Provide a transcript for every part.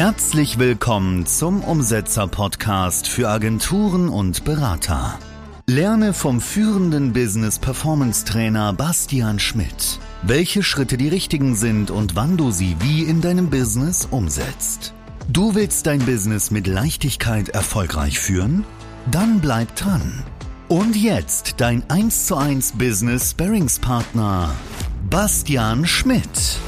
Herzlich willkommen zum Umsetzer-Podcast für Agenturen und Berater. Lerne vom führenden Business Performance Trainer Bastian Schmidt, welche Schritte die richtigen sind und wann du sie wie in deinem Business umsetzt. Du willst dein Business mit Leichtigkeit erfolgreich führen? Dann bleib dran. Und jetzt dein 1 zu 1 Business Sparringspartner Bastian Schmidt.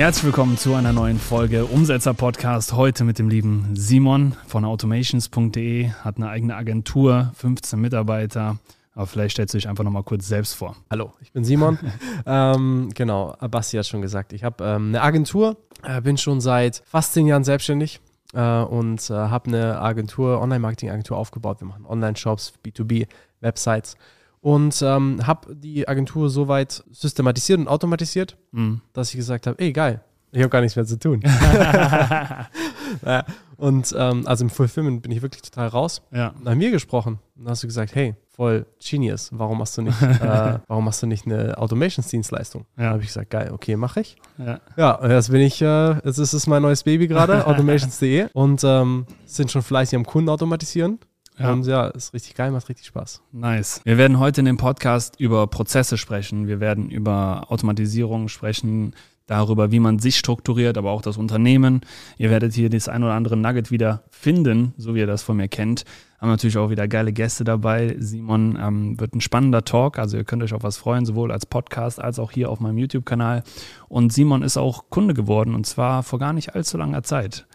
Herzlich willkommen zu einer neuen Folge Umsetzer Podcast. Heute mit dem lieben Simon von automations.de, hat eine eigene Agentur, 15 Mitarbeiter. Aber vielleicht stellst du dich einfach nochmal kurz selbst vor. Hallo, ich bin Simon. ähm, genau, Basti hat schon gesagt, ich habe ähm, eine Agentur, äh, bin schon seit fast zehn Jahren selbstständig äh, und äh, habe eine Agentur, Online-Marketing-Agentur aufgebaut. Wir machen Online-Shops, B2B, Websites und ähm, habe die Agentur soweit systematisiert und automatisiert, mhm. dass ich gesagt habe, ey geil, ich habe gar nichts mehr zu tun. ja, und ähm, also im Fulfillment bin ich wirklich total raus. Ja. Haben wir gesprochen und hast du gesagt, hey, voll genius, warum machst du nicht, äh, warum machst du nicht eine Automations-Dienstleistung? Ja. Dann habe ich gesagt, geil, okay, mache ich. Ja. ja, jetzt bin ich, äh, jetzt ist es mein neues Baby gerade, automations.de und ähm, sind schon fleißig am Kunden automatisieren. Ja. Und ja, ist richtig geil, macht richtig Spaß. Nice. Wir werden heute in dem Podcast über Prozesse sprechen. Wir werden über Automatisierung sprechen, darüber, wie man sich strukturiert, aber auch das Unternehmen. Ihr werdet hier das ein oder andere Nugget wieder finden, so wie ihr das von mir kennt. Haben natürlich auch wieder geile Gäste dabei. Simon ähm, wird ein spannender Talk, also ihr könnt euch auf was freuen, sowohl als Podcast als auch hier auf meinem YouTube-Kanal. Und Simon ist auch Kunde geworden und zwar vor gar nicht allzu langer Zeit.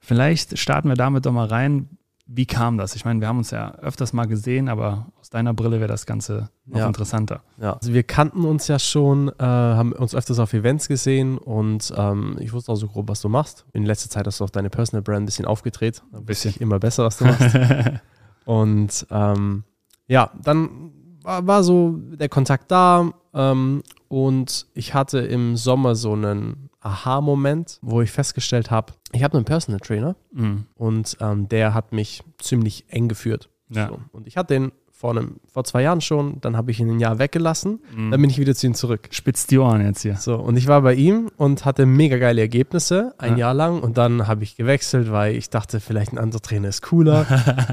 Vielleicht starten wir damit doch mal rein. Wie kam das? Ich meine, wir haben uns ja öfters mal gesehen, aber aus deiner Brille wäre das Ganze noch ja. interessanter. Ja, also wir kannten uns ja schon, äh, haben uns öfters auf Events gesehen und ähm, ich wusste auch so grob, was du machst. In letzter Zeit hast du auch deine Personal Brand ein bisschen aufgedreht. Ein bisschen. Immer besser, was du machst. und ähm, ja, dann war, war, so der Kontakt da ähm, und ich hatte im Sommer so einen Aha-Moment, wo ich festgestellt habe, ich habe einen Personal Trainer mhm. und ähm, der hat mich ziemlich eng geführt. Ja. So. Und ich hatte den vor, einem, vor zwei Jahren schon, dann habe ich ihn ein Jahr weggelassen, mhm. dann bin ich wieder zu ihm zurück. Spitzt die Ohren jetzt hier. So, und ich war bei ihm und hatte mega geile Ergebnisse, ein ja. Jahr lang und dann habe ich gewechselt, weil ich dachte, vielleicht ein anderer Trainer ist cooler.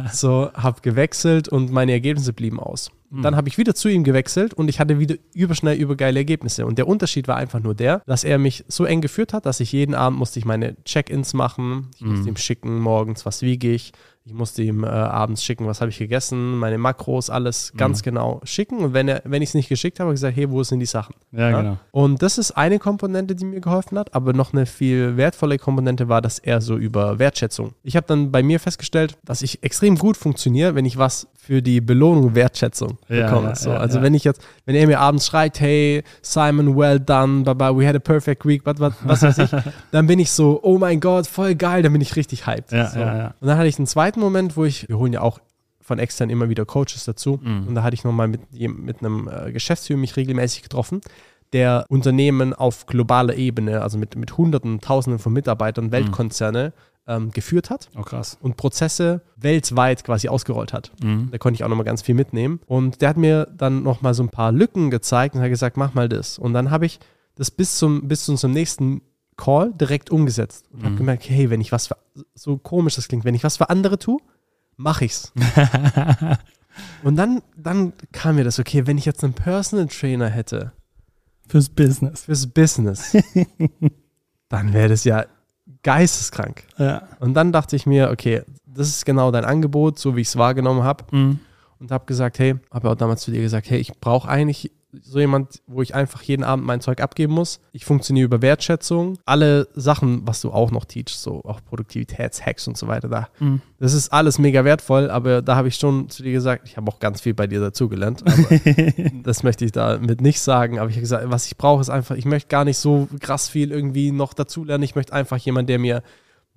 so, habe gewechselt und meine Ergebnisse blieben aus. Mhm. Dann habe ich wieder zu ihm gewechselt und ich hatte wieder überschnell übergeile Ergebnisse. Und der Unterschied war einfach nur der, dass er mich so eng geführt hat, dass ich jeden Abend musste ich meine Check-ins machen. Ich mhm. musste ihm schicken, morgens, was wiege ich. Ich musste ihm äh, abends schicken, was habe ich gegessen, meine Makros, alles ganz mhm. genau schicken. Und wenn, er, wenn ich es nicht geschickt habe, habe ich gesagt, hey, wo sind die Sachen? Ja, ja, genau. Und das ist eine Komponente, die mir geholfen hat, aber noch eine viel wertvolle Komponente war, dass er so über Wertschätzung. Ich habe dann bei mir festgestellt, dass ich extrem gut funktioniere, wenn ich was für die Belohnung Wertschätzung ja, bekomme. so, also wenn ich jetzt, wenn er mir abends schreit, hey, Simon, well done, bye bye, we had a perfect week, was, was, was weiß ich, dann bin ich so, oh mein Gott, voll geil, dann bin ich richtig hyped. So. Und dann hatte ich einen zweiten zweiten Moment, wo ich, wir holen ja auch von extern immer wieder Coaches dazu. Mhm. Und da hatte ich nochmal mit, mit einem äh, Geschäftsführer mich regelmäßig getroffen, der Unternehmen auf globaler Ebene, also mit, mit Hunderten, Tausenden von Mitarbeitern, mhm. Weltkonzerne mhm. ähm, geführt hat. Oh, krass. Und Prozesse weltweit quasi ausgerollt hat. Mhm. Da konnte ich auch nochmal ganz viel mitnehmen. Und der hat mir dann nochmal so ein paar Lücken gezeigt und hat gesagt, mach mal das. Und dann habe ich das bis zum, bis zu unserem nächsten Call direkt umgesetzt und mhm. habe gemerkt, hey, wenn ich was für, so komisch das klingt, wenn ich was für andere tue, mache ich's. und dann, dann kam mir das, okay, wenn ich jetzt einen Personal Trainer hätte. Fürs Business. Fürs Business. dann wäre das ja geisteskrank. Ja. Und dann dachte ich mir, okay, das ist genau dein Angebot, so wie ich es wahrgenommen habe. Mhm. Und habe gesagt, hey, habe auch damals zu dir gesagt, hey, ich brauche eigentlich so jemand, wo ich einfach jeden Abend mein Zeug abgeben muss. Ich funktioniere über Wertschätzung. Alle Sachen, was du auch noch teachst, so auch Produktivitätshacks und so weiter, da. Mhm. Das ist alles mega wertvoll, aber da habe ich schon zu dir gesagt, ich habe auch ganz viel bei dir dazugelernt. das möchte ich damit nicht sagen. Aber ich habe gesagt, was ich brauche, ist einfach, ich möchte gar nicht so krass viel irgendwie noch dazulernen. Ich möchte einfach jemanden, der mir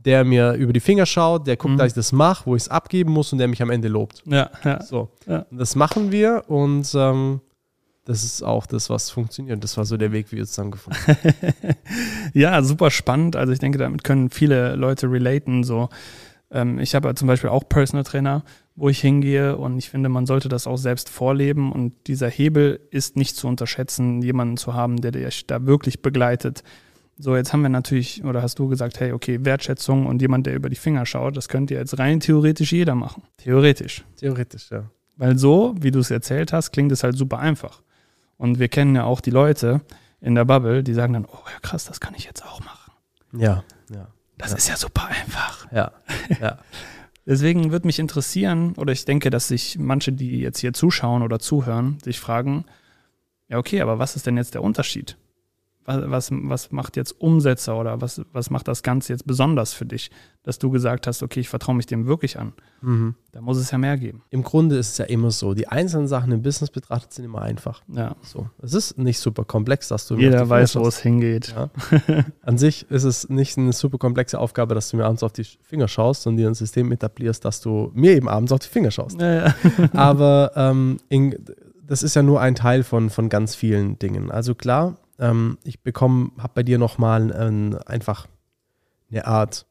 der mir über die Finger schaut, der guckt, mhm. dass ich das mache, wo ich es abgeben muss und der mich am Ende lobt. Ja, ja. So. Ja. Das machen wir und ähm, das ist auch das, was funktioniert. Das war so der Weg, wie wir zusammengefunden haben. ja, super spannend. Also ich denke, damit können viele Leute relaten. So, ähm, ich habe zum Beispiel auch Personal Trainer, wo ich hingehe und ich finde, man sollte das auch selbst vorleben. Und dieser Hebel ist nicht zu unterschätzen, jemanden zu haben, der dich da wirklich begleitet, So, jetzt haben wir natürlich, oder hast du gesagt, hey, okay, Wertschätzung und jemand, der über die Finger schaut, das könnte jetzt rein theoretisch jeder machen. Theoretisch. Theoretisch, ja. Weil so, wie du es erzählt hast, klingt es halt super einfach. Und wir kennen ja auch die Leute in der Bubble, die sagen dann, oh ja krass, das kann ich jetzt auch machen. Ja, ja. Das Ja. ist ja super einfach. Ja, ja. Deswegen würde mich interessieren, oder ich denke, dass sich manche, die jetzt hier zuschauen oder zuhören, sich fragen, ja okay, aber was ist denn jetzt der Unterschied? Was, was, macht jetzt Umsetzer oder was, was macht das Ganze jetzt besonders für dich, dass du gesagt hast, okay, ich vertraue mich dem wirklich an? Mhm. Da muss es ja mehr geben. Im Grunde ist es ja immer so, die einzelnen Sachen im Business betrachtet sind immer einfach. Ja. So. Es ist nicht super komplex, dass du Jeder weiß, wo es hingeht. Ja. An sich ist es nicht eine super komplexe Aufgabe, dass du mir abends auf die Finger schaust und dir ein System etablierst, dass du mir eben abends auf die Finger schaust. Ja, ja. Aber ähm, in, das ist ja nur ein Teil von, von ganz vielen Dingen. Also klar, ähm, ich bekomme, habe bei dir nochmal ein, einfach eine Art,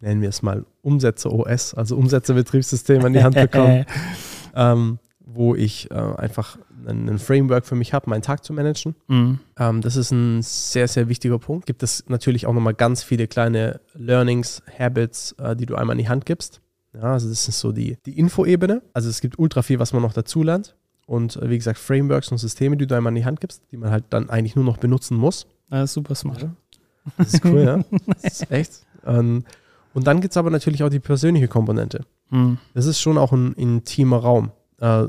nennen wir es mal, Umsätze-OS, also Umsätze-Betriebssystem an die Hand bekommen, ähm, wo ich äh, einfach ein, ein Framework für mich habe, meinen Tag zu managen. Mhm. Ähm, das ist ein sehr, sehr wichtiger Punkt. Gibt es natürlich auch nochmal ganz viele kleine Learnings, Habits, äh, die du einmal in die Hand gibst. Ja, also das ist so die, die Info-Ebene. Also es gibt ultra viel, was man noch dazu lernt. Und äh, wie gesagt, Frameworks und Systeme, die du einmal in die Hand gibst, die man halt dann eigentlich nur noch benutzen muss. Das ist super smart. Das ist cool, ja. Das ist echt. Ähm, und dann gibt es aber natürlich auch die persönliche Komponente. Mhm. Das ist schon auch ein intimer Raum. Äh,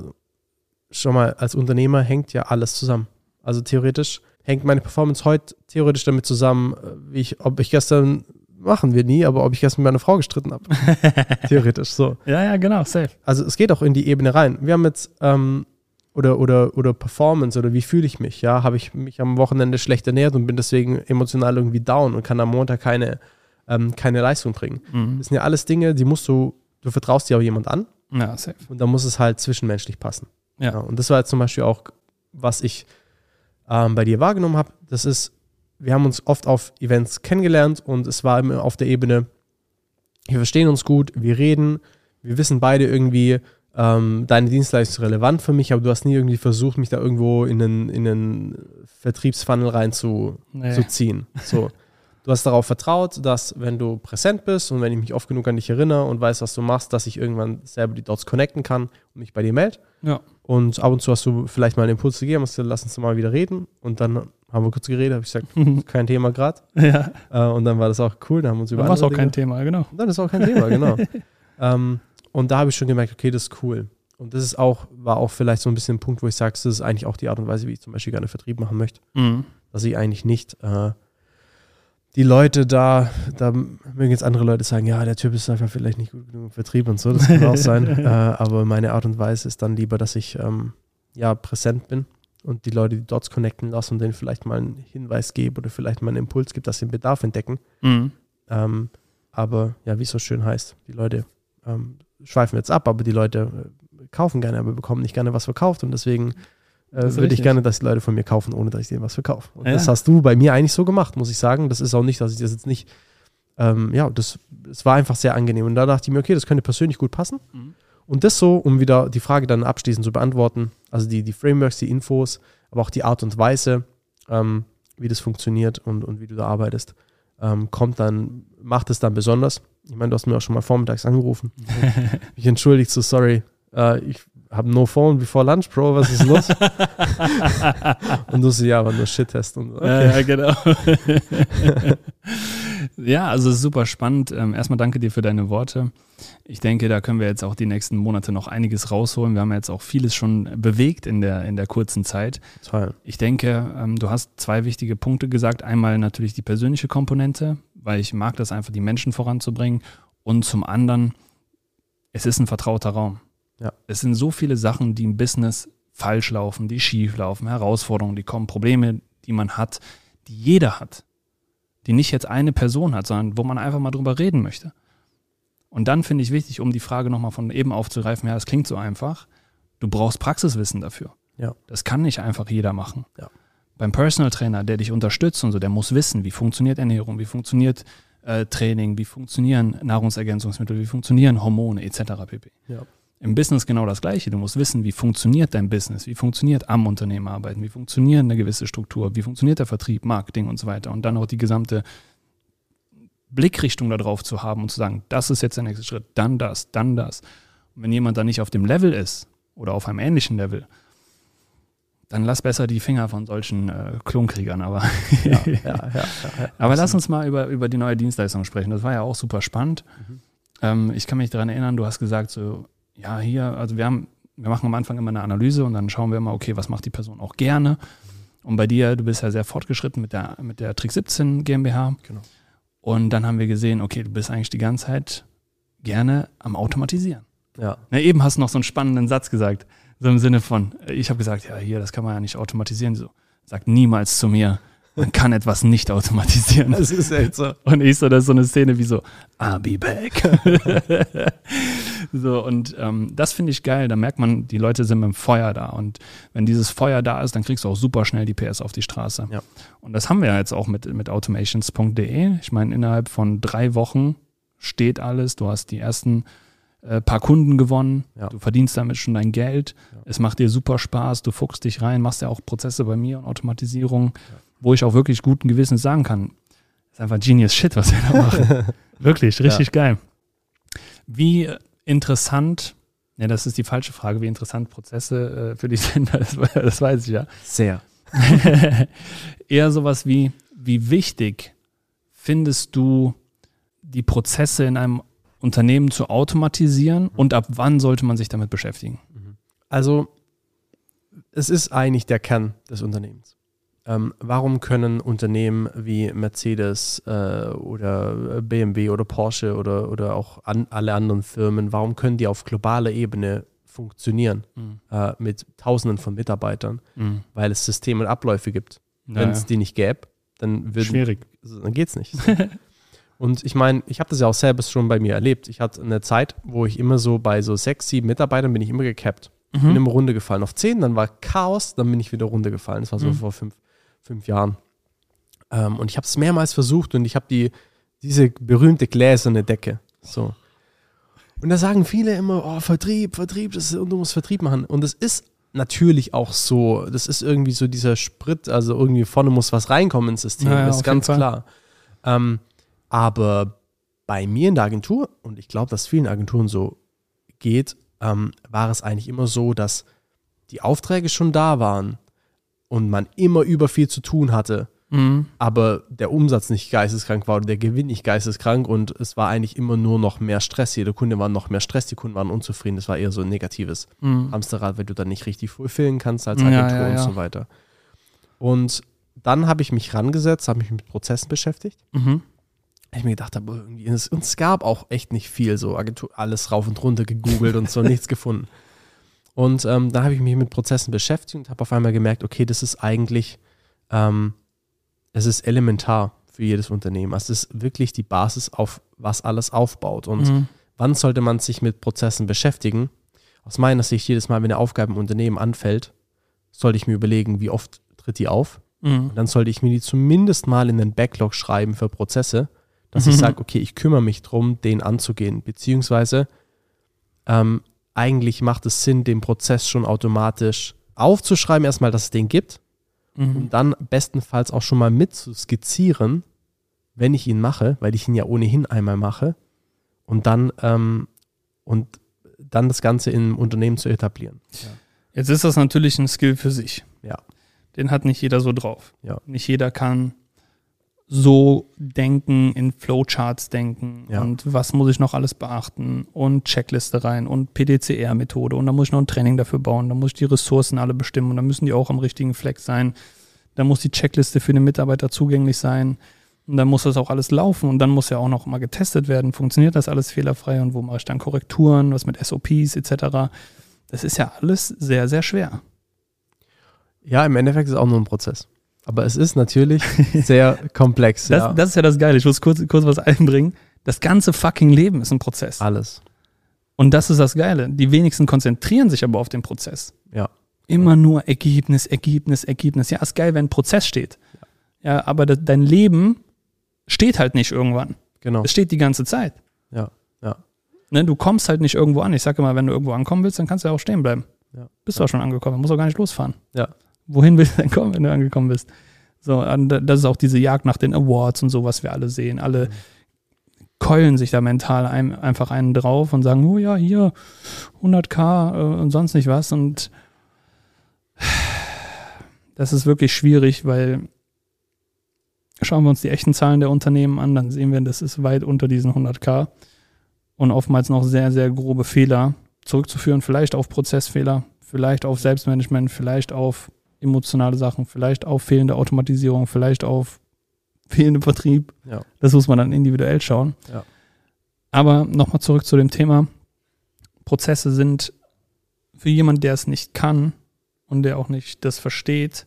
schau mal, als Unternehmer hängt ja alles zusammen. Also theoretisch hängt meine Performance heute theoretisch damit zusammen, äh, wie ich, ob ich gestern, machen wir nie, aber ob ich gestern mit meiner Frau gestritten habe. theoretisch so. Ja, ja, genau, safe. Also es geht auch in die Ebene rein. Wir haben jetzt, ähm, oder, oder, oder Performance oder wie fühle ich mich? Ja, habe ich mich am Wochenende schlecht ernährt und bin deswegen emotional irgendwie down und kann am Montag keine, ähm, keine Leistung bringen. Mhm. Das sind ja alles Dinge, die musst du, du vertraust dir auch jemand an Ja, safe. und da muss es halt zwischenmenschlich passen. Ja. und das war jetzt zum Beispiel auch, was ich ähm, bei dir wahrgenommen habe. Das ist, wir haben uns oft auf Events kennengelernt und es war immer auf der Ebene, wir verstehen uns gut, wir reden, wir wissen beide irgendwie, ähm, deine Dienstleistung ist relevant für mich, aber du hast nie irgendwie versucht, mich da irgendwo in einen, in einen Vertriebsfunnel rein zu, Nee. zu ziehen. So. Du hast darauf vertraut, dass wenn du präsent bist und wenn ich mich oft genug an dich erinnere und weiß, was du machst, dass ich irgendwann selber die Dots connecten kann und mich bei dir melde. Ja. Und ab und zu hast du vielleicht mal einen Impuls gegeben, hast gesagt, lass uns mal wieder reden. Und dann haben wir kurz geredet, habe ich gesagt, kein Thema gerade. ja. Äh, und dann war das auch cool, dann haben wir uns über Dann war es auch andere kein Dinge- Thema, genau. Und dann ist auch kein Thema, genau. ähm, und da habe ich schon gemerkt, okay, das ist cool. Und das ist auch, war auch vielleicht so ein bisschen ein Punkt, wo ich sage, das ist eigentlich auch die Art und Weise, wie ich zum Beispiel gerne Vertrieb machen möchte. Mhm. Dass ich eigentlich nicht äh, die Leute da, da mögen jetzt andere Leute sagen, ja, der Typ ist einfach vielleicht nicht gut genug im Vertrieb und so, das kann auch sein. äh, aber meine Art und Weise ist dann lieber, dass ich ähm, ja präsent bin und die Leute die Dots connecten lasse und denen vielleicht mal einen Hinweis gebe oder vielleicht mal einen Impuls gibt, dass sie einen Bedarf entdecken. Mhm. Ähm, aber ja, wie es so schön heißt, die Leute ähm, schweifen jetzt ab, aber die Leute äh, kaufen gerne, aber bekommen nicht gerne was verkauft und deswegen äh, würde ich gerne, dass die Leute von mir kaufen, ohne dass ich denen was verkaufe. Und Ja. das hast du bei mir eigentlich so gemacht, muss ich sagen. Das ist auch nicht, dass ich das jetzt nicht, ähm, ja, das, das war einfach sehr angenehm. Und da dachte ich mir, okay, das könnte persönlich gut passen. Mhm. Und das so, um wieder die Frage dann abschließend zu beantworten, also die, die Frameworks, die Infos, aber auch die Art und Weise, ähm, wie das funktioniert und, und wie du da arbeitest, ähm, kommt dann, macht es dann besonders. Ich meine, du hast mir auch schon mal vormittags angerufen. mich entschuldigt, so sorry, äh, ich habe no phone before lunch, Bro, was ist los? und du so, ja, aber nur Shit-Test. Und okay. Ja, genau. ja, also es ist super spannend. Ähm, erstmal danke dir für deine Worte. Ich denke, da können wir jetzt auch die nächsten Monate noch einiges rausholen. Wir haben jetzt auch vieles schon bewegt in der, in der kurzen Zeit. Toll. Ich denke, ähm, du hast zwei wichtige Punkte gesagt. Einmal natürlich die persönliche Komponente, weil ich mag das einfach, die Menschen voranzubringen. Und zum anderen, es ist ein vertrauter Raum. Ja. Es sind so viele Sachen, die im Business falsch laufen, die schief laufen, Herausforderungen, die kommen, Probleme, die man hat, die jeder hat. Die nicht jetzt eine Person hat, sondern wo man einfach mal drüber reden möchte. Und dann finde ich wichtig, um die Frage nochmal von eben aufzugreifen, ja, es klingt so einfach, du brauchst Praxiswissen dafür. Ja. Das kann nicht einfach jeder machen. Ja. Beim Personal Trainer, der dich unterstützt und so, der muss wissen, wie funktioniert Ernährung, wie funktioniert äh, Training, wie funktionieren Nahrungsergänzungsmittel, wie funktionieren Hormone etc. pp. Ja. Im Business genau das Gleiche. Du musst wissen, wie funktioniert dein Business, wie funktioniert am Unternehmen arbeiten, wie funktioniert eine gewisse Struktur, wie funktioniert der Vertrieb, Marketing und so weiter. Und dann auch die gesamte Blickrichtung darauf zu haben und zu sagen, das ist jetzt der nächste Schritt, dann das, dann das. Und wenn jemand dann nicht auf dem Level ist oder auf einem ähnlichen Level, dann lass besser die Finger von solchen äh, Klonkriegern. Aber, Ja, ja, ja, ja, ja. aber lass uns mal über, über die neue Dienstleistung sprechen. Das war ja auch super spannend. Mhm. Ähm, ich kann mich daran erinnern, du hast gesagt, so, ja, hier, also wir haben, wir machen am Anfang immer eine Analyse und dann schauen wir immer, okay, was macht die Person auch gerne. Und bei dir, du bist ja sehr fortgeschritten mit der, mit der Trick 17 GmbH. Genau. Und dann haben wir gesehen, okay, du bist eigentlich die ganze Zeit gerne am Automatisieren. ja. Na, eben hast du noch so einen spannenden Satz gesagt. So im Sinne von, ich habe gesagt, ja, hier, das kann man ja nicht automatisieren. So, sag niemals zu mir, man kann etwas nicht automatisieren. Das ist echt so. Und ich so, das ist so eine Szene wie so, I'll be back. so, und ähm, das finde ich geil. Da merkt man, die Leute sind mit dem Feuer da. Und wenn dieses Feuer da ist, dann kriegst du auch super schnell die PS auf die Straße. Ja. Und das haben wir ja jetzt auch mit, mit automations.de. Ich meine, innerhalb von drei Wochen steht alles. Du hast die ersten äh, paar Kunden gewonnen. Ja. Du verdienst damit schon dein Geld. Ja. Es macht dir super Spaß. Du fuchst dich rein, machst ja auch Prozesse bei mir und Automatisierung, wo ich auch wirklich guten Gewissens sagen kann, ist einfach genius shit, was wir da machen. wirklich, richtig geil. Wie interessant, ja, das ist die falsche Frage, wie interessant Prozesse äh, für dich sind, das, das weiß ich ja. Sehr. Eher sowas wie, wie wichtig findest du die Prozesse in einem Unternehmen zu automatisieren und ab wann sollte man sich damit beschäftigen? Also, es ist eigentlich der Kern des Unternehmens. Ähm, warum können Unternehmen wie Mercedes äh, oder BMW oder Porsche oder, oder auch an, alle anderen Firmen, warum können die auf globaler Ebene funktionieren Mhm. äh, mit Tausenden von Mitarbeitern? Mhm. Weil es Systeme und Abläufe gibt. Ja, Wenn es die nicht gäbe, dann würden, Schwierig. dann geht's nicht. Und ich meine, ich habe das ja auch selbst schon bei mir erlebt. Ich hatte eine Zeit, wo ich immer so bei so sechs, sieben Mitarbeitern bin ich immer gecapped. Bin Mhm. immer runtergefallen. Auf zehn, dann war Chaos, dann bin ich wieder runtergefallen. Das war so Mhm. vor fünf, fünf Jahren. Ähm, und ich habe es mehrmals versucht und ich habe die, diese berühmte gläserne Decke. So. Und da sagen viele immer, oh, Vertrieb, Vertrieb, das ist, und du musst Vertrieb machen. Und das ist natürlich auch so. Das ist irgendwie so dieser Sprit, also irgendwie vorne muss was reinkommen ins System. Ja, ja, das auf ist ganz klar. Ähm, aber bei mir in der Agentur, und ich glaube, dass vielen Agenturen so geht, ähm, war es eigentlich immer so, dass die Aufträge schon da waren und man immer über viel zu tun hatte, Mhm. aber der Umsatz nicht geisteskrank war oder der Gewinn nicht geisteskrank und es war eigentlich immer nur noch mehr Stress. Jeder Kunde war noch mehr Stress, die Kunden waren unzufrieden. Das war eher so ein negatives Mhm. Hamsterrad, weil du dann nicht richtig fulfillen kannst als Ja, Agentur ja, und ja. so weiter. Und dann habe ich mich rangesetzt, habe mich mit Prozessen beschäftigt. Mhm. Ich mir gedacht habe, irgendwie, es, und es gab auch echt nicht viel, so Agentur, alles rauf und runter gegoogelt und so, nichts gefunden. Und ähm, da habe ich mich mit Prozessen beschäftigt und habe auf einmal gemerkt, okay, das ist eigentlich, ähm, es ist elementar für jedes Unternehmen. Also Es ist wirklich die Basis, auf was alles aufbaut. Und Mhm. wann sollte man sich mit Prozessen beschäftigen? Aus meiner Sicht, jedes Mal, wenn eine Aufgabe im Unternehmen anfällt, sollte ich mir überlegen, wie oft tritt die auf. Mhm. Und dann sollte ich mir die zumindest mal in den Backlog schreiben für Prozesse, dass ich Mhm. sage, okay, ich kümmere mich drum, den anzugehen. Beziehungsweise ähm, eigentlich macht es Sinn, den Prozess schon automatisch aufzuschreiben, erstmal, dass es den gibt Mhm. und dann bestenfalls auch schon mal mit zu skizzieren, wenn ich ihn mache, weil ich ihn ja ohnehin einmal mache und dann ähm, und dann das Ganze im Unternehmen zu etablieren. Jetzt ist das natürlich ein Skill für sich. Ja. Den hat nicht jeder so drauf. Ja. Nicht jeder kann so denken, in Flowcharts denken Ja. und was muss ich noch alles beachten und Checkliste rein und PDCR-Methode und da muss ich noch ein Training dafür bauen, da muss ich die Ressourcen alle bestimmen und dann müssen die auch am richtigen Fleck sein. Da muss die Checkliste für den Mitarbeiter zugänglich sein und dann muss das auch alles laufen und dann muss ja auch noch mal getestet werden, funktioniert das alles fehlerfrei und wo mache ich dann Korrekturen, was mit SOPs etc. Das ist ja alles sehr, sehr schwer. Ja, im Endeffekt ist es auch nur ein Prozess. Aber es ist natürlich sehr komplex. Das, ja. das ist ja das Geile. Ich muss kurz, kurz was einbringen. Das ganze fucking Leben ist ein Prozess. Alles. Und das ist das Geile. Die wenigsten konzentrieren sich aber auf den Prozess. Ja. Immer nur Ergebnis, Ergebnis, Ergebnis. Ja, ist geil, wenn ein Prozess steht. Ja, aber das, dein Leben steht halt nicht irgendwann. Genau. Es steht die ganze Zeit. Ja, ja. Ne, du kommst halt nicht irgendwo an. Ich sage immer, wenn du irgendwo ankommen willst, dann kannst du ja auch stehen bleiben. Ja. Bist du auch schon angekommen, musst auch gar nicht losfahren. Ja. Wohin willst du denn kommen, wenn du angekommen bist? So, das ist auch diese Jagd nach den Awards und so, was wir alle sehen. Alle keulen sich da mental ein, einfach einen drauf und sagen, oh ja, hier 100k äh, und sonst nicht was. Und das ist wirklich schwierig, weil schauen wir uns die echten Zahlen der Unternehmen an, dann sehen wir, das ist weit unter diesen 100k und oftmals noch sehr, sehr grobe Fehler zurückzuführen, vielleicht auf Prozessfehler, vielleicht auf Selbstmanagement, vielleicht auf emotionale Sachen, vielleicht auf fehlende Automatisierung, vielleicht auf fehlenden Vertrieb. Ja. Das muss man dann individuell schauen. Ja. Aber nochmal zurück zu dem Thema. Prozesse sind für jemanden, der es nicht kann und der auch nicht das versteht,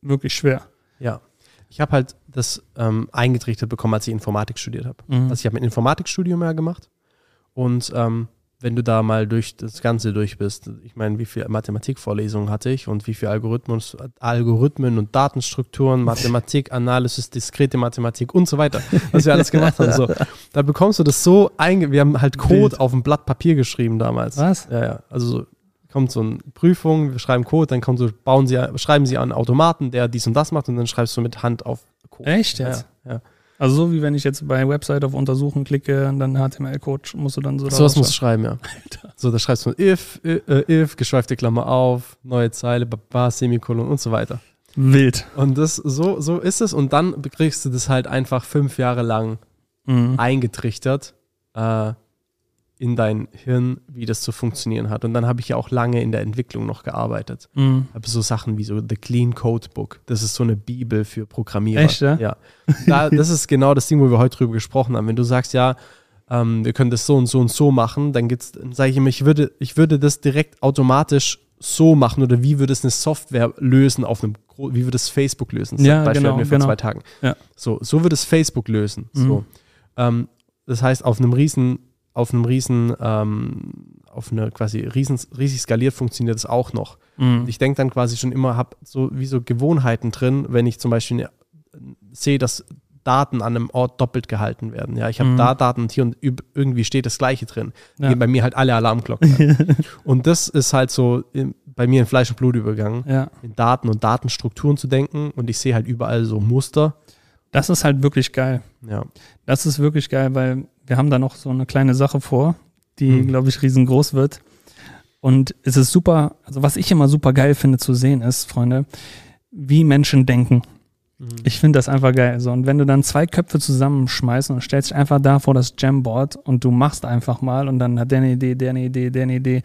wirklich schwer. Ja. Ich habe halt das ähm, eingetrichtert bekommen, als ich Informatik studiert habe. Mhm. Also ich habe ein Informatikstudium ja gemacht und ähm, wenn du da mal durch das Ganze durch bist, ich meine, wie viele Mathematikvorlesungen hatte ich und wie viele Algorithmen, Algorithmen und Datenstrukturen, Mathematik, Analysis, diskrete Mathematik und so weiter, was wir alles gemacht haben. So, da bekommst du das so einge... Wir haben halt Code Wild. auf ein Blatt Papier geschrieben damals. Was? Ja, ja. Also so, kommt so eine Prüfung, wir schreiben Code, dann kommt so, bauen sie, schreiben sie an einen Automaten, der dies und das macht und dann schreibst du mit Hand auf Code. Echt Ja, jetzt? ja. Also so wie wenn ich jetzt bei Website auf Untersuchen klicke und dann HTML-Code musst du dann so So was musst du schreiben, ja. Alter. So, da schreibst du if, äh, if, geschweifte Klammer auf, neue Zeile, Baba, Semikolon und so weiter. Wild. Und das, so, so ist es. Und dann kriegst du das halt einfach fünf Jahre lang Mhm. eingetrichtert äh, in dein Hirn, wie das zu funktionieren hat. Und dann habe ich ja auch lange in der Entwicklung noch gearbeitet. Mhm. habe so Sachen wie so The Clean Code Book. Das ist so eine Bibel für Programmierer. Echt, ja? Ja. Da, das ist genau das Ding, wo wir heute drüber gesprochen haben. Wenn du sagst, ja, ähm, wir können das so und so und so machen, dann gibt's, sage ich immer, ich würde, ich würde das direkt automatisch so machen oder wie würde es eine Software lösen auf einem, wie würde es Facebook lösen? Das Ja, Beispiel genau, wir vor genau. zwei Tagen. Ja. So, so würde es Facebook lösen. Mhm. So. Ähm, das heißt, auf einem riesen, auf einem riesen, ähm, auf eine quasi riesen, riesig skaliert funktioniert es auch noch. Mhm. Ich denke dann quasi schon immer, habe so wie so Gewohnheiten drin, wenn ich zum Beispiel äh, sehe, dass Daten an einem Ort doppelt gehalten werden. Ja, ich habe Mhm. da Daten und hier und irgendwie steht das Gleiche drin. Ja. Gehen bei mir halt alle Alarmglocken. und das ist halt so in, bei mir in Fleisch und Blut übergegangen, Ja. in Daten und Datenstrukturen zu denken und ich sehe halt überall so Muster. Das ist halt wirklich geil. Ja, Das ist wirklich geil, weil wir haben da noch so eine kleine Sache vor, die, Mhm. glaube ich, riesengroß wird. Und es ist super, also was ich immer super geil finde zu sehen ist, Freunde, wie Menschen denken. Ich finde das einfach geil. So, und wenn du dann zwei Köpfe zusammenschmeißt und stellst dich einfach da vor das Jamboard und du machst einfach mal und dann hat der eine Idee, der eine Idee, der eine Idee,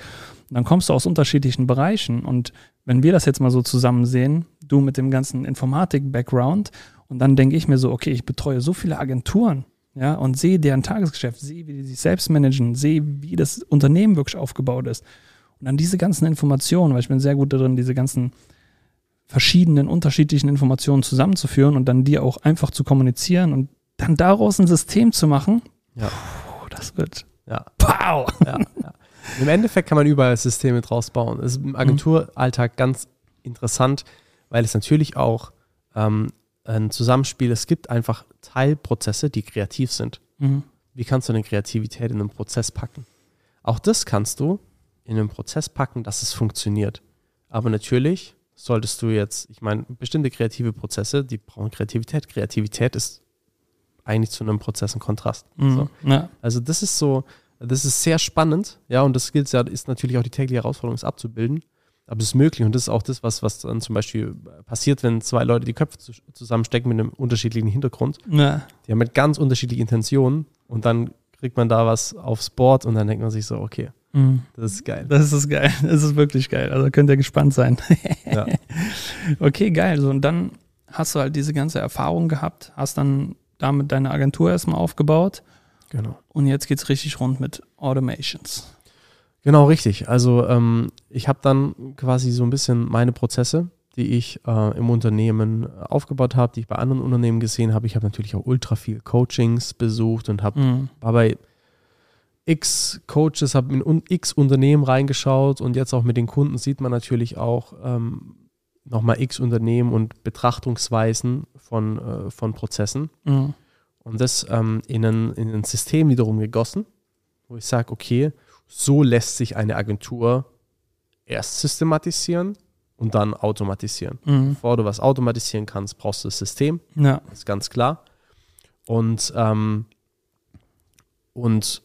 und dann kommst du aus unterschiedlichen Bereichen. Und wenn wir das jetzt mal so zusammen sehen, du mit dem ganzen Informatik-Background, und dann denke ich mir so, okay, ich betreue so viele Agenturen, ja, und sehe deren Tagesgeschäft, sehe, wie die sich selbst managen, sehe, wie das Unternehmen wirklich aufgebaut ist. Und dann diese ganzen Informationen, weil ich bin sehr gut darin, diese ganzen verschiedenen, unterschiedlichen Informationen zusammenzuführen und dann die auch einfach zu kommunizieren und dann daraus ein System zu machen. Ja. Puh, das wird ja, wow. ja, ja. Im Endeffekt kann man überall Systeme draus bauen. Das ist im Agenturalltag ganz interessant, weil es natürlich auch ähm, ein Zusammenspiel, es gibt einfach Teilprozesse, die kreativ sind. Mhm. Wie kannst du eine Kreativität in einen Prozess packen? Auch das kannst du in einen Prozess packen, dass es funktioniert. Aber natürlich solltest du jetzt, ich meine, bestimmte kreative Prozesse, die brauchen Kreativität. Kreativität ist eigentlich zu einem Prozess ein Kontrast. Mhm. So. Ja. Also das ist so, das ist sehr spannend, ja, und das gilt ja, ist natürlich auch die tägliche Herausforderung, es abzubilden. Aber es ist möglich und das ist auch das, was, was dann zum Beispiel passiert, wenn zwei Leute die Köpfe zu, zusammenstecken mit einem unterschiedlichen Hintergrund. Ja. Die haben mit ganz unterschiedlichen Intentionen und dann kriegt man da was aufs Board und dann denkt man sich so, okay, Mhm. das ist geil. Das ist geil. Das ist wirklich geil. Also könnt ihr gespannt sein. Ja. Okay, geil. So, und dann hast du halt diese ganze Erfahrung gehabt, hast dann damit deine Agentur erstmal aufgebaut Genau. und jetzt geht's richtig rund mit Automations. Genau, richtig. Also ähm, ich habe dann quasi so ein bisschen meine Prozesse, die ich äh, im Unternehmen aufgebaut habe, die ich bei anderen Unternehmen gesehen habe. Ich habe natürlich auch ultra viel Coachings besucht und habe Mhm. bei x Coaches, habe in x Unternehmen reingeschaut und jetzt auch mit den Kunden sieht man natürlich auch ähm, nochmal x Unternehmen und Betrachtungsweisen von, äh, von Prozessen Mhm. und das ähm, in, ein, in ein System wiederum gegossen wo ich sage, okay, so lässt sich eine Agentur erst systematisieren und dann automatisieren. Mhm. Bevor du was automatisieren kannst, brauchst du das System, Ja. ist ganz klar. Und, ähm, und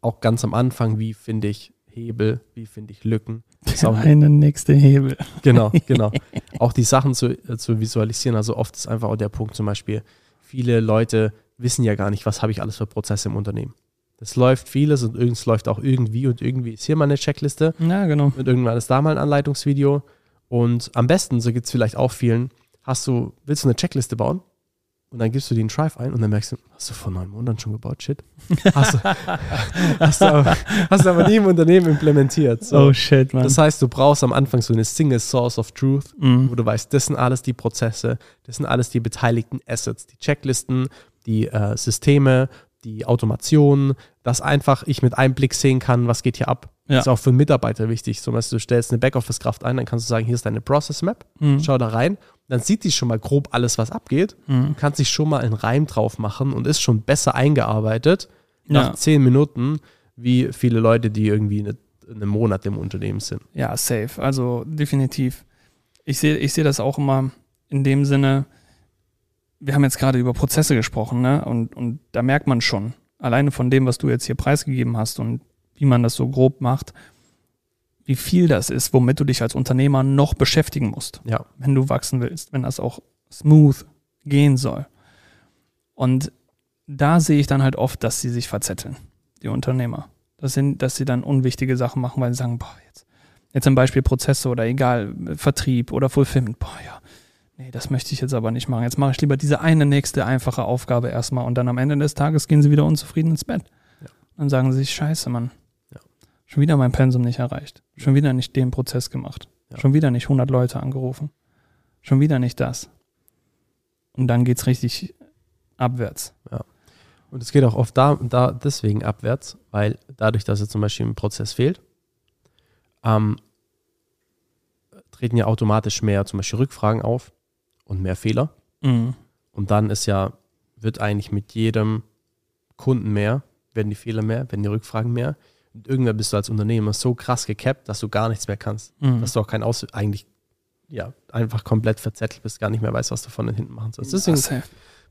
auch ganz am Anfang, wie finde ich Hebel, wie finde ich Lücken. Ist auch, Eine nächste Hebel. genau, genau. Auch die Sachen zu, äh, zu visualisieren. Also oft ist einfach auch der Punkt zum Beispiel, viele Leute wissen ja gar nicht, was habe ich alles für Prozesse im Unternehmen. Das läuft vieles und irgendes läuft auch irgendwie und irgendwie ist hier mal eine Checkliste Ja, genau. und irgendwann ist da mal ein Anleitungsvideo. Und am besten, so gibt es vielleicht auch vielen, hast du, willst du eine Checkliste bauen? Und dann gibst du den Drive ein und dann merkst du, hast du vor neun Monaten schon gebaut? Shit. Hast du, hast du, aber, hast du aber nie im Unternehmen implementiert. So. Oh shit, man. Das heißt, du brauchst am Anfang so eine Single Source of Truth, Mhm. wo du weißt, das sind alles die Prozesse, das sind alles die beteiligten Assets, die Checklisten, die äh, Systeme, die Automation, dass einfach ich mit einem Blick sehen kann, was geht hier ab. Ja. Ist auch für Mitarbeiter wichtig. Zum Beispiel, du stellst eine Backoffice-Kraft ein, dann kannst du sagen, hier ist deine Process Map, Mhm. schau da rein, dann sieht die schon mal grob alles, was abgeht, Mhm. kann sich schon mal einen Reim drauf machen und ist schon besser eingearbeitet nach Ja. zehn Minuten, wie viele Leute, die irgendwie eine, einen Monat im Unternehmen sind. Ja, safe. Also definitiv. Ich sehe ich sehe das auch immer in dem Sinne, wir haben jetzt gerade über Prozesse gesprochen, ne? Und, und da merkt man schon, alleine von dem, was du jetzt hier preisgegeben hast und wie man das so grob macht, wie viel das ist, womit du dich als Unternehmer noch beschäftigen musst, Ja, wenn du wachsen willst, wenn das auch smooth gehen soll. Und da sehe ich dann halt oft, dass sie sich verzetteln, die Unternehmer. Das sind, dass sie dann unwichtige Sachen machen, weil sie sagen, boah, jetzt, jetzt zum Beispiel Prozesse oder egal, Vertrieb oder Fulfillment, boah, ja, nee, das möchte ich jetzt aber nicht machen. Jetzt mache ich lieber diese eine nächste einfache Aufgabe erstmal und dann am Ende des Tages gehen sie wieder unzufrieden ins Bett. Ja. Dann sagen sie sich, scheiße, Mann. Ja. Schon wieder mein Pensum nicht erreicht. Schon wieder nicht den Prozess gemacht. Ja. Schon wieder nicht 100 Leute angerufen. Schon wieder nicht das. Und dann geht's richtig abwärts. und es geht auch oft da, da deswegen abwärts, weil dadurch, dass jetzt zum Beispiel ein Prozess fehlt, ähm, treten ja automatisch mehr zum Beispiel Rückfragen auf und mehr Fehler. Mhm. Und dann ist ja, wird eigentlich mit jedem Kunden mehr, werden die Fehler mehr, werden die Rückfragen mehr. Und irgendwann bist du als Unternehmer so krass gekappt, dass du gar nichts mehr kannst. Mhm. Dass du auch kein Aus, eigentlich, ja, einfach komplett verzettelt bist, gar nicht mehr weißt, was du von und hinten machen sollst. Deswegen Ja,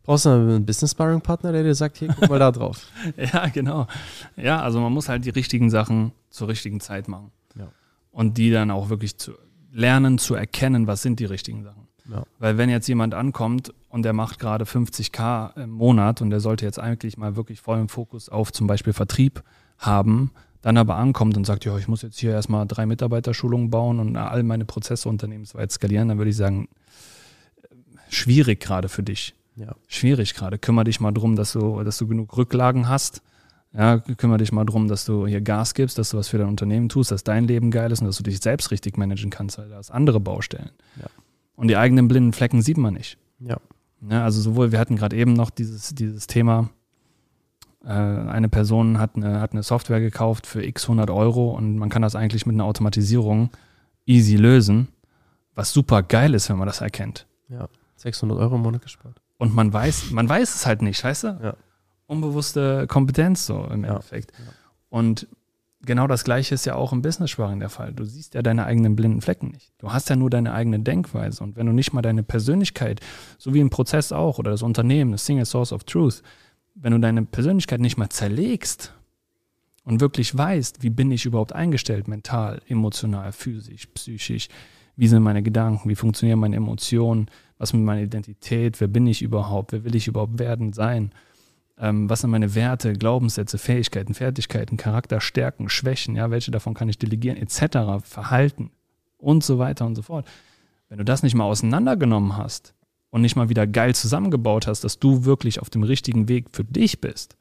brauchst du einen Business Sparring Partner, der dir sagt, hier, guck mal da drauf. Ja, genau. Ja, also man muss halt die richtigen Sachen zur richtigen Zeit machen. Ja. Und die dann auch wirklich zu lernen, zu erkennen, was sind die richtigen Sachen. Ja. Weil wenn jetzt jemand ankommt und der macht gerade 50k im Monat und der sollte jetzt eigentlich mal wirklich vollen Fokus auf zum Beispiel Vertrieb haben, dann aber ankommt und sagt, ja, ich muss jetzt hier erstmal drei Mitarbeiterschulungen bauen und all meine Prozesse unternehmensweit skalieren, dann würde ich sagen, schwierig gerade für dich Ja. schwierig gerade. Kümmer dich mal drum, dass du, dass du genug Rücklagen hast. Ja, kümmere dich mal drum, dass du hier Gas gibst, dass du was für dein Unternehmen tust, dass dein Leben geil ist und dass du dich selbst richtig managen kannst, weil da hast andere Baustellen. Ja. Und die eigenen blinden Flecken sieht man nicht. Ja. Ja, also sowohl, wir hatten gerade eben noch dieses, dieses Thema, äh, eine Person hat eine, hat eine Software gekauft für x 100 Euro und man kann das eigentlich mit einer Automatisierung easy lösen, was super geil ist, wenn man das erkennt. ja. 600 Euro im Monat gespart. Und man weiß, man weiß es halt nicht, weißt du? Ja. Unbewusste Kompetenz so im Ja. Endeffekt. Ja. Und genau das Gleiche ist ja auch im Business-Sparring der Fall. Du siehst ja deine eigenen blinden Flecken nicht. Du hast ja nur deine eigene Denkweise. Und wenn du nicht mal deine Persönlichkeit, so wie im Prozess auch, oder das Unternehmen, das Single Source of Truth, wenn du deine Persönlichkeit nicht mal zerlegst und wirklich weißt, wie bin ich überhaupt eingestellt, mental, emotional, physisch, psychisch, wie sind meine Gedanken, wie funktionieren meine Emotionen, was mit meiner Identität, wer bin ich überhaupt, wer will ich überhaupt werden, sein, ähm, was sind meine Werte, Glaubenssätze, Fähigkeiten, Fertigkeiten, Charakter, Stärken, Schwächen, ja, welche davon kann ich delegieren, etc., Verhalten und so weiter und so fort. Wenn du das nicht mal auseinandergenommen hast und nicht mal wieder geil zusammengebaut hast, dass du wirklich auf dem richtigen Weg für dich bist,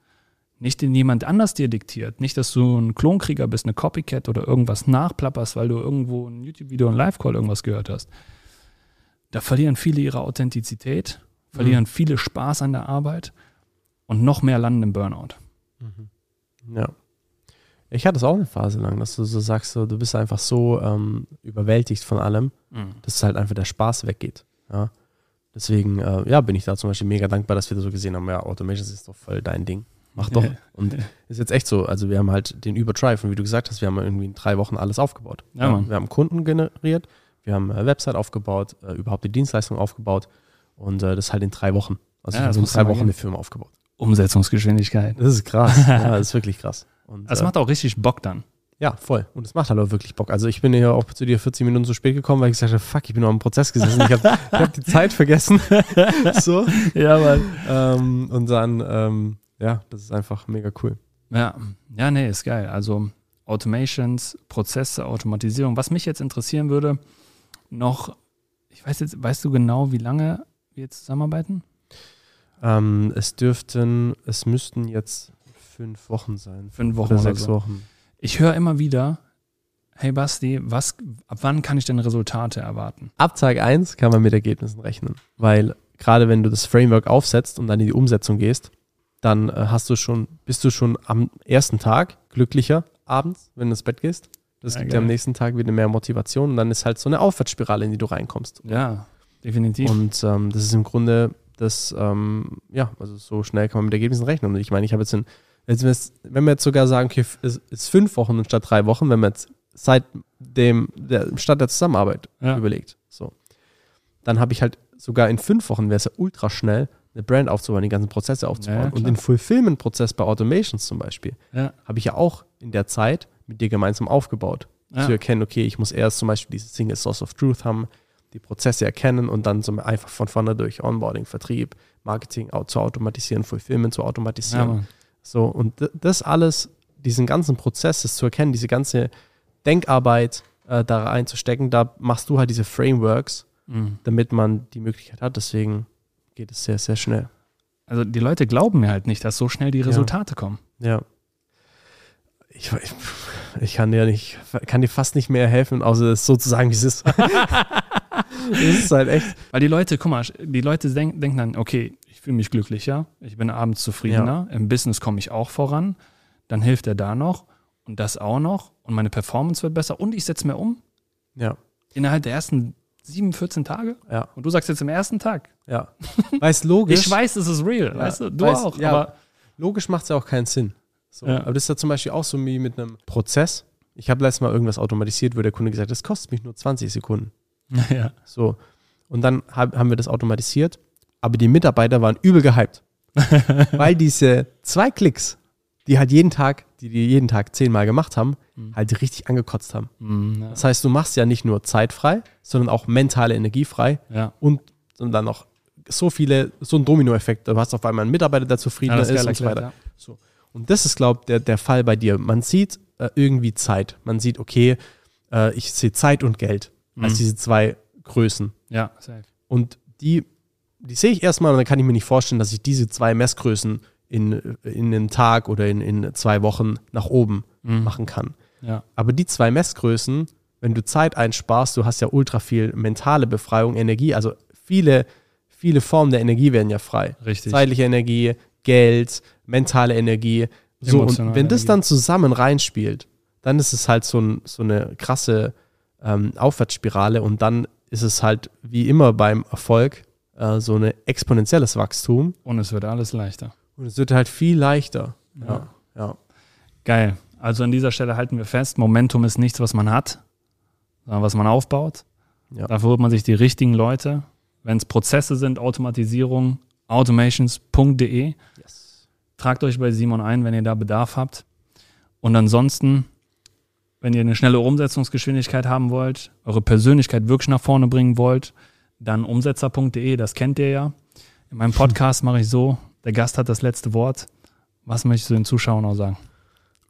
nicht den jemand anders dir diktiert, nicht, dass du ein Klonkrieger bist, eine Copycat oder irgendwas nachplapperst, weil du irgendwo ein YouTube-Video, ein Live-Call irgendwas gehört hast. Da verlieren viele ihre Authentizität, verlieren viele Spaß an der Arbeit und noch mehr landen im Burnout. Ja. Ich hatte es auch eine Phase lang, dass du so sagst, so, du bist einfach so ähm, überwältigt von allem, dass halt einfach der Spaß weggeht. Ja. Deswegen, äh, ja, bin ich da zum Beispiel mega dankbar, dass wir das so gesehen haben. Ja, Automation ist doch voll dein Ding. mach doch. Ja. Und ist jetzt echt so. Also wir haben halt den Übertrive und wie du gesagt hast, wir haben irgendwie in drei Wochen alles aufgebaut. Ja, Mann. wir haben Kunden generiert, wir haben eine Website aufgebaut, äh, überhaupt die Dienstleistung aufgebaut und äh, das halt in drei Wochen. Also Ja, in drei Wochen gehen. eine Firma aufgebaut. Umsetzungsgeschwindigkeit. Das ist krass. ja, das ist wirklich krass. Und, Das äh, macht auch richtig Bock dann. ja, voll. Und es macht halt auch wirklich Bock. Also ich bin ja auch zu dir 40 Minuten zu spät gekommen, weil ich gesagt habe, fuck, ich bin noch im Prozess gesessen. Ich habe hab die Zeit vergessen. so. Ja, weil. Ähm, und dann, ähm, ja, das ist einfach mega cool. Ja, ja, nee, ist geil. Also Automations, Prozesse, Automatisierung. Was mich jetzt interessieren würde, noch, ich weiß jetzt, weißt du genau, wie lange wir jetzt zusammenarbeiten? Ähm, es dürften, es müssten jetzt fünf Wochen sein. Fünf Wochen Oder oder sechs so. Wochen. Ich höre immer wieder, hey Basti, was, ab wann kann ich denn Resultate erwarten? Ab Tag 1 kann man mit Ergebnissen rechnen. Weil gerade wenn du das Framework aufsetzt und dann in die Umsetzung gehst, dann äh, hast du schon, bist du schon am ersten Tag glücklicher abends, wenn du ins Bett gehst. Das Ja, gibt dir am nächsten Tag wieder mehr Motivation und dann ist halt so eine Aufwärtsspirale, in die du reinkommst. Ja, definitiv. Und ähm, das ist im Grunde das, ähm, ja, also so schnell kann man mit Ergebnissen rechnen. Und ich meine, ich habe jetzt, in, jetzt wenn wir- jetzt sogar sagen, okay, es ist fünf Wochen statt drei Wochen, wenn man jetzt seit dem, der, statt der Zusammenarbeit Ja. überlegt, so, dann habe ich halt sogar in fünf Wochen wäre es ja ultra schnell, eine Brand aufzubauen, die ganzen Prozesse aufzubauen. Ja, und den Fulfillment-Prozess bei Automations zum Beispiel, ja, habe ich ja auch in der Zeit mit dir gemeinsam aufgebaut. ja. Zu erkennen, okay, ich muss erst zum Beispiel diese Single Source of Truth haben, die Prozesse erkennen und dann so einfach von vorne durch Onboarding, Vertrieb, Marketing zu automatisieren, Fulfillment zu ja, automatisieren. Mann. so, und das alles, diesen ganzen Prozess das zu erkennen, diese ganze Denkarbeit äh, da reinzustecken, da machst du halt diese Frameworks, Mhm. damit man die Möglichkeit hat. Deswegen geht es sehr, sehr schnell. Also die Leute glauben mir halt nicht, dass so schnell die Resultate kommen. Ja. Ich, ich, ich kann dir nicht, kann dir fast nicht mehr helfen, außer es so zu sagen, wie es ist. das ist halt echt. Weil die Leute, guck mal, die Leute denk, denken dann, okay, ich fühle mich glücklicher, ich bin abends zufriedener, im Business komme ich auch voran, dann hilft er da noch und das auch noch und meine Performance wird besser und ich setze mehr um Ja, innerhalb der ersten sieben, 14 Tage. ja, Und du sagst jetzt im ersten Tag. ja. Weiß logisch. Ich weiß, es ist real, Ja, weißt du? Du weiß- auch, ja. aber Logisch macht es ja auch keinen Sinn. So. Ja. Aber das ist ja zum Beispiel auch so wie mit einem Prozess. Ich habe letztes Mal irgendwas automatisiert, wo der Kunde gesagt hat, das kostet mich nur 20 Sekunden. ja. So. Und dann hab, haben wir das automatisiert, aber die Mitarbeiter waren übel gehypt. weil diese zwei Klicks, die halt jeden Tag, die die jeden Tag zehnmal gemacht haben, halt richtig angekotzt haben. Mhm, ja. Das heißt, du machst ja nicht nur Zeit frei, sondern auch mentale Energie frei ja. und, und dann noch so viele, so ein Dominoeffekt. Du hast auf einmal einen Mitarbeiter, der zufriedener das ist und so erklärt, weiter. Und das ist, glaube ich, der, der Fall bei dir. Man sieht äh, irgendwie Zeit. Man sieht, okay, äh, ich sehe Zeit und Geld als Mhm. diese zwei Größen. Ja, safe. Und die, die sehe ich erstmal und dann kann ich mir nicht vorstellen, dass ich diese zwei Messgrößen in, in einem Tag oder in, in zwei Wochen nach oben Mhm. machen kann. Ja. Aber die zwei Messgrößen, wenn du Zeit einsparst, du hast ja ultra viel mentale Befreiung, Energie, also viele, viele Formen der Energie werden ja frei. Richtig. Zeitliche Energie, Geld, mentale Energie. So, und wenn das Energie. dann zusammen reinspielt, dann ist es halt so, ein, so eine krasse ähm, Aufwärtsspirale und dann ist es halt wie immer beim Erfolg äh, so ein exponentielles Wachstum Und es wird alles leichter. und es wird halt viel leichter. Ja. Ja, ja. Geil. Also an dieser Stelle halten wir fest, Momentum ist nichts, was man hat, sondern was man aufbaut. Ja. Dafür holt man sich die richtigen Leute. Wenn es Prozesse sind, Automatisierung, automations.de. Yes. Tragt euch bei Simon ein, wenn ihr da Bedarf habt. Und ansonsten, wenn ihr eine schnelle Umsetzungsgeschwindigkeit haben wollt, eure Persönlichkeit wirklich nach vorne bringen wollt, dann umsetzer.de, das kennt ihr ja. In meinem Podcast mache ich so, der Gast hat das letzte Wort. Was möchtest du den Zuschauern auch sagen?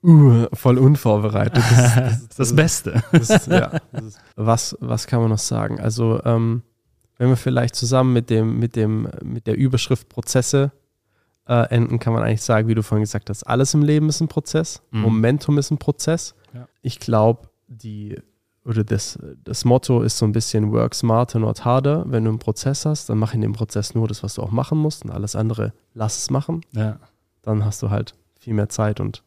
Uh, voll unvorbereitet. Das, Das ist das Beste. das ist, ja, das ist, was, was kann man noch sagen? Also, ähm, wenn wir vielleicht zusammen mit dem, mit dem, mit der Überschrift Prozesse äh, enden, kann man eigentlich sagen, wie du vorhin gesagt hast, alles im Leben ist ein Prozess. Mhm. Momentum ist ein Prozess. Ja. Ich glaube, die oder das, das Motto ist so ein bisschen work smarter, not harder. Wenn du einen Prozess hast, dann mach in dem Prozess nur das, was du auch machen musst und alles andere lass es machen. Ja, Dann hast du halt viel mehr Zeit und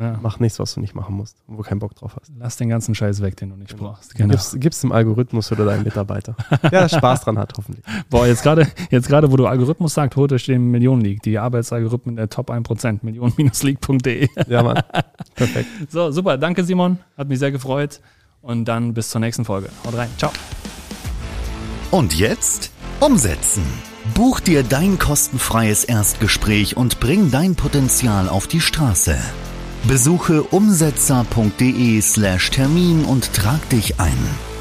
Ja. Mach nichts, was du nicht machen musst, wo du keinen Bock drauf hast. Lass den ganzen Scheiß weg, den du nicht Genau. brauchst. Genau. Gib's, gib's dem Algorithmus oder deinem Mitarbeiter. Der Spaß dran hat, hoffentlich. Boah, jetzt gerade, jetzt gerade, wo du Algorithmus sagst, holt euch den Millionen League, die Arbeitsalgorithmen der Top 1%, millionen-league.de. Ja, Mann. Perfekt. So, super. Danke, Simon. Hat mich sehr gefreut. Und dann bis zur nächsten Folge. Haut rein. Ciao. Und jetzt umsetzen. Buch dir dein kostenfreies Erstgespräch und bring dein Potenzial auf die Straße. Besuche umsetzer.de slash Termin und trag dich ein.